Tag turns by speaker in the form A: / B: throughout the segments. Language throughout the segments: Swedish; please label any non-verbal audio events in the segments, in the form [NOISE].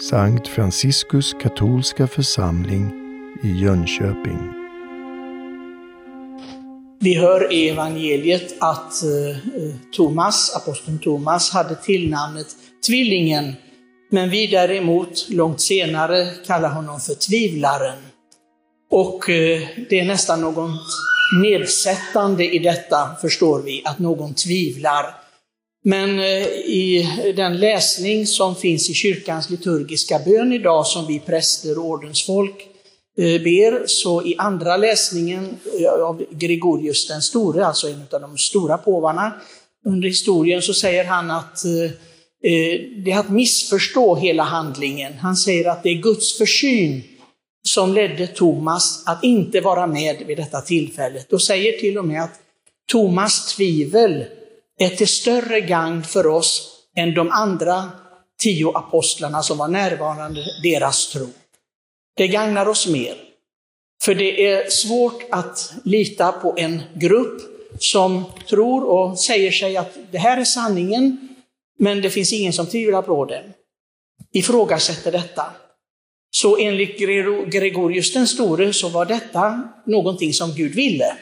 A: Sankt Franciskus katolska församling i Jönköping.
B: Vi hör i evangeliet att eh, Thomas, aposteln Thomas, hade tillnamnet Tvillingen, men vi däremot långt senare kallar honom för Tvivlaren. Och eh, det är nästan något nedsättande i detta, förstår vi, att någon tvivlar. Men eh, i den läsning som finns i kyrkans liturgiska bön idag, som vi präster och ordensfolk eh, ber, så i andra läsningen eh, av Gregorius den store, alltså en av de stora påvarna under historien, så säger han att det är att missförstå hela handlingen. Han säger att det är Guds försyn som ledde Thomas att inte vara med vid detta tillfället och säger till och med att Thomas tvivel är till större gagn för oss än de andra tio apostlarna som var närvarande, deras tro. Det gagnar oss mer. För det är svårt att lita på en grupp som tror och säger sig att det här är sanningen, men det finns ingen som tvivlar på det. Ifrågasätter detta. Så enligt Gregorius den store så var detta någonting som Gud ville.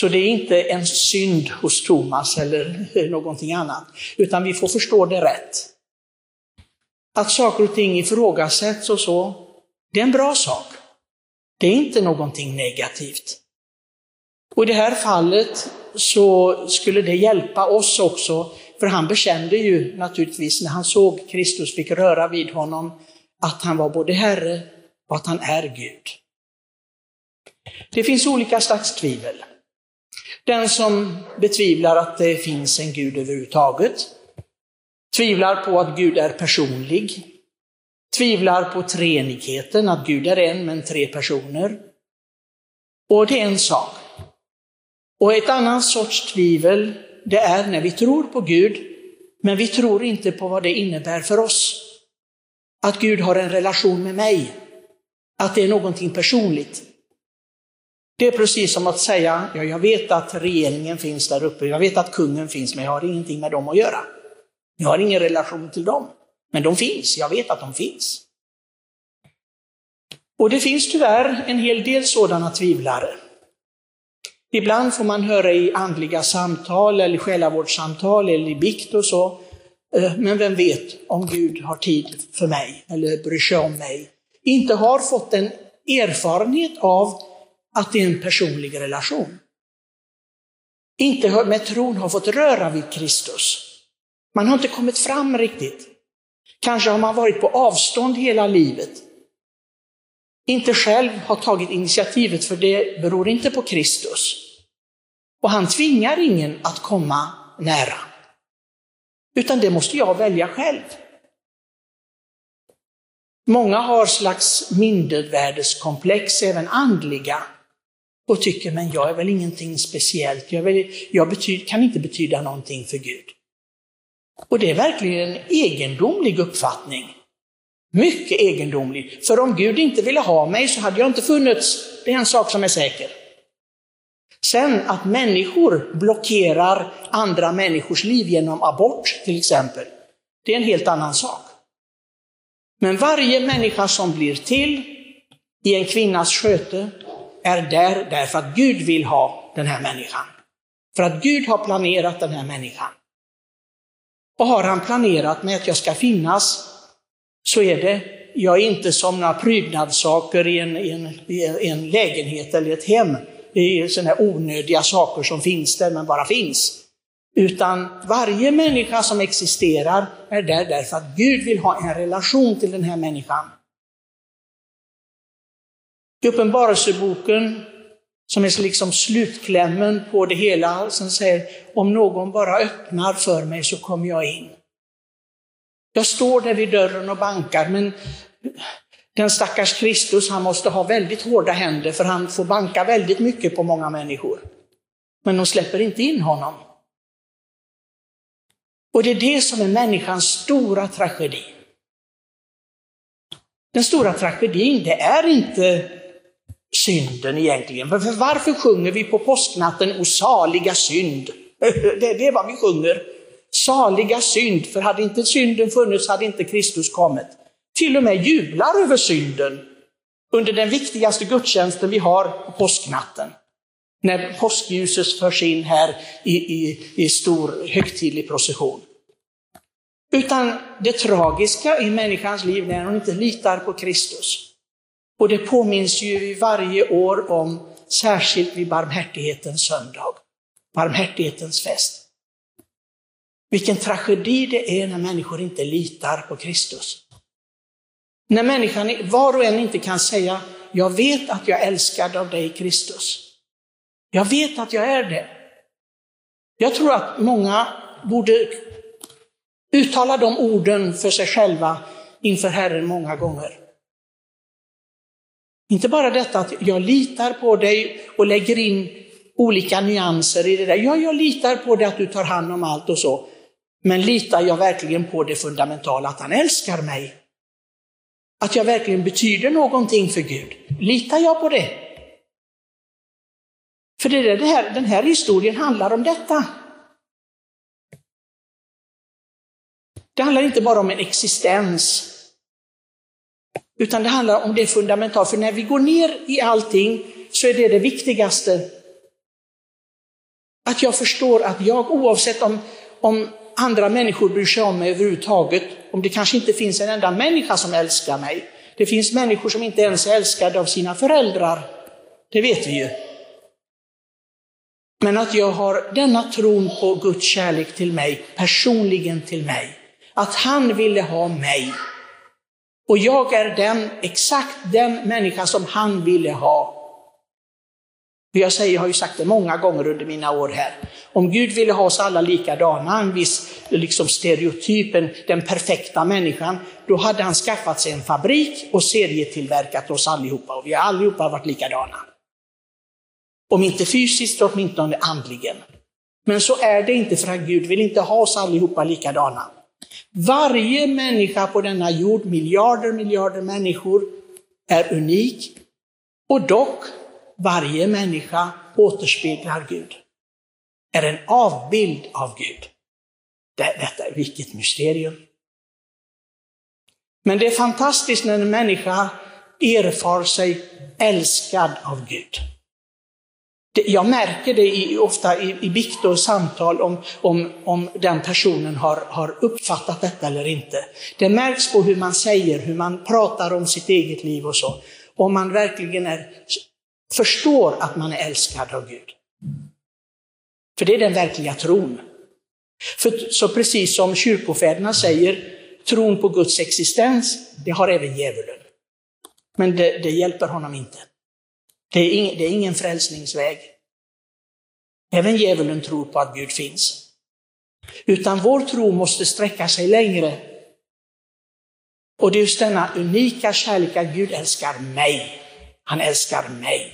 B: Så det är inte en synd hos Thomas eller någonting annat, utan vi får förstå det rätt. Att saker och ting ifrågasätts och så, det är en bra sak. Det är inte någonting negativt. Och i det här fallet så skulle det hjälpa oss också, för han bekände ju naturligtvis när han såg Kristus fick röra vid honom, att han var både Herre och att han är Gud. Det finns olika slags tvivel. Den som betvivlar att det finns en Gud överhuvudtaget, tvivlar på att Gud är personlig, tvivlar på treenigheten, att Gud är en men tre personer. Och det är en sak. Och ett annat sorts tvivel, det är när vi tror på Gud, men vi tror inte på vad det innebär för oss. Att Gud har en relation med mig, att det är någonting personligt. Det är precis som att säga, ja, jag vet att regeringen finns där uppe, jag vet att kungen finns, men jag har ingenting med dem att göra. Jag har ingen relation till dem. Men de finns, jag vet att de finns. Och det finns tyvärr en hel del sådana tvivlare. Ibland får man höra i andliga samtal eller själavårdssamtal eller i bikt och så, eh, men vem vet om Gud har tid för mig eller bryr sig om mig. Inte har fått en erfarenhet av att det är en personlig relation. Inte med tron har fått röra vid Kristus. Man har inte kommit fram riktigt. Kanske har man varit på avstånd hela livet. Inte själv har tagit initiativet, för det beror inte på Kristus. Och han tvingar ingen att komma nära. Utan det måste jag välja själv. Många har slags mindervärdeskomplex, även andliga, och tycker, men jag är väl ingenting speciellt, jag, väl, jag betyder, kan inte betyda någonting för Gud. Och det är verkligen en egendomlig uppfattning. Mycket egendomlig. För om Gud inte ville ha mig så hade jag inte funnits. Det är en sak som är säker. Sen att människor blockerar andra människors liv genom abort till exempel, det är en helt annan sak. Men varje människa som blir till i en kvinnas sköte är där därför att Gud vill ha den här människan. För att Gud har planerat den här människan. Och har han planerat med att jag ska finnas, så är det, jag är inte som några prydnadssaker i en, i en, i en lägenhet eller ett hem. Det är sådana onödiga saker som finns där, men bara finns. Utan varje människa som existerar är där därför att Gud vill ha en relation till den här människan. I Uppenbarelseboken, som är liksom slutklämmen på det hela, som säger om någon bara öppnar för mig så kommer jag in. Jag står där vid dörren och bankar, men den stackars Kristus, han måste ha väldigt hårda händer för han får banka väldigt mycket på många människor. Men de släpper inte in honom. Och det är det som är människans stora tragedi. Den stora tragedin, det är inte synden egentligen. För varför sjunger vi på påsknatten O saliga synd? [LAUGHS] Det, det är vad vi sjunger. Saliga synd, för hade inte synden funnits hade inte Kristus kommit. Till och med jublar över synden under den viktigaste gudstjänsten vi har på påsknatten. När påskljuset förs in här i, i, i stor högtidlig procession. Utan det tragiska i människans liv när hon inte litar på Kristus. Och det påminns ju vi varje år om, särskilt vid barmhärtighetens söndag, barmhärtighetens fest. Vilken tragedi det är när människor inte litar på Kristus. När människan var och en inte kan säga, jag vet att jag är älskad av dig Kristus. Jag vet att jag är det. Jag tror att många borde uttala de orden för sig själva inför Herren många gånger. Inte bara detta att jag litar på dig och lägger in olika nyanser i det där. Ja, jag litar på dig att du tar hand om allt och så. Men litar jag verkligen på det fundamentala, att han älskar mig? Att jag verkligen betyder någonting för Gud? Litar jag på det? För det är det här, den här historien handlar om detta. Det handlar inte bara om en existens, utan det handlar om det fundamentala. För när vi går ner i allting så är det det viktigaste. Att jag förstår att jag, oavsett om, om andra människor bryr sig om mig överhuvudtaget, om det kanske inte finns en enda människa som älskar mig. Det finns människor som inte ens är älskade av sina föräldrar. Det vet vi ju. Men att jag har denna tron på Guds kärlek till mig, personligen till mig. Att han ville ha mig. Och jag är den, exakt den människa som han ville ha. Jag, säger, jag har ju sagt det många gånger under mina år här. Om Gud ville ha oss alla likadana, en viss liksom stereotypen, den perfekta människan, då hade han skaffat sig en fabrik och serietillverkat oss allihopa. Och vi har allihopa varit likadana. Om inte fysiskt, åtminstone andligen. Men så är det inte för att Gud vill inte ha oss allihopa likadana. Varje människa på denna jord, miljarder, miljarder människor, är unik. Och dock, varje människa återspeglar Gud. Är en avbild av Gud. Detta är vilket mysterium. Men det är fantastiskt när en människa erfar sig älskad av Gud. Jag märker det i, ofta i, i bikt och samtal om, om, om den personen har, har uppfattat detta eller inte. Det märks på hur man säger, hur man pratar om sitt eget liv och så. Om man verkligen är, förstår att man är älskad av Gud. För det är den verkliga tron. För, så precis som kyrkofäderna säger, tron på Guds existens, det har även djävulen. Men det, det hjälper honom inte. Det är, ingen, det är ingen frälsningsväg. Även djävulen tror på att Gud finns. Utan vår tro måste sträcka sig längre. Och det är just denna unika kärlek att Gud älskar mig. Han älskar mig.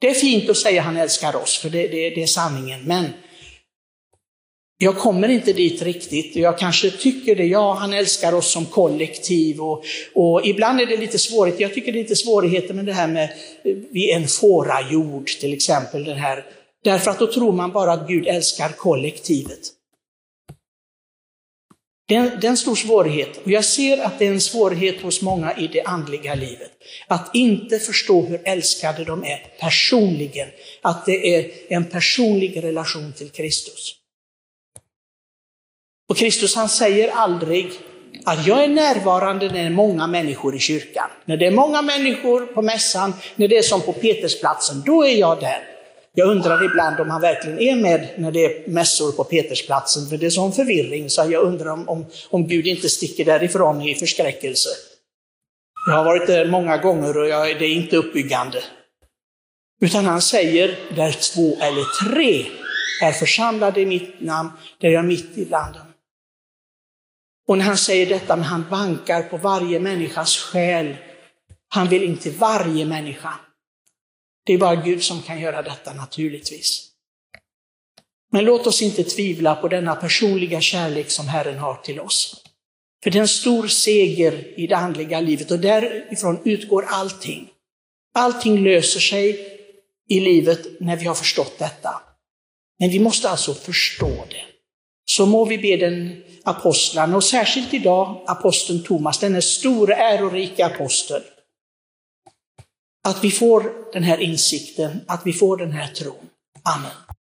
B: Det är fint att säga att han älskar oss, för det, det, det är sanningen. Men jag kommer inte dit riktigt. Jag kanske tycker det, ja han älskar oss som kollektiv och, och ibland är det lite svårigheter. Jag tycker det är lite svårigheter med det här med vid en fårajord till exempel. Den här, därför att då tror man bara att Gud älskar kollektivet. Det är, en, det är en stor svårighet och jag ser att det är en svårighet hos många i det andliga livet. Att inte förstå hur älskade de är personligen. Att det är en personlig relation till Kristus. Och Kristus han säger aldrig att jag är närvarande när det är många människor i kyrkan. När det är många människor på mässan, när det är som på Petersplatsen, då är jag där. Jag undrar ibland om han verkligen är med när det är mässor på Petersplatsen, för det är sån förvirring så jag undrar om, om, om Gud inte sticker därifrån i förskräckelse. Jag har varit där många gånger och jag, det är inte uppbyggande. Utan han säger, där två eller tre är församlade i mitt namn, där jag är mitt ibland dem. Och när han säger detta, men han bankar på varje människas själ. Han vill in till varje människa. Det är bara Gud som kan göra detta naturligtvis. Men låt oss inte tvivla på denna personliga kärlek som Herren har till oss. För det är en stor seger i det andliga livet och därifrån utgår allting. Allting löser sig i livet när vi har förstått detta. Men vi måste alltså förstå det så må vi be den apostlarna, och särskilt idag aposteln Thomas, denne stora ärorika apostel, att vi får den här insikten, att vi får den här tron. Amen.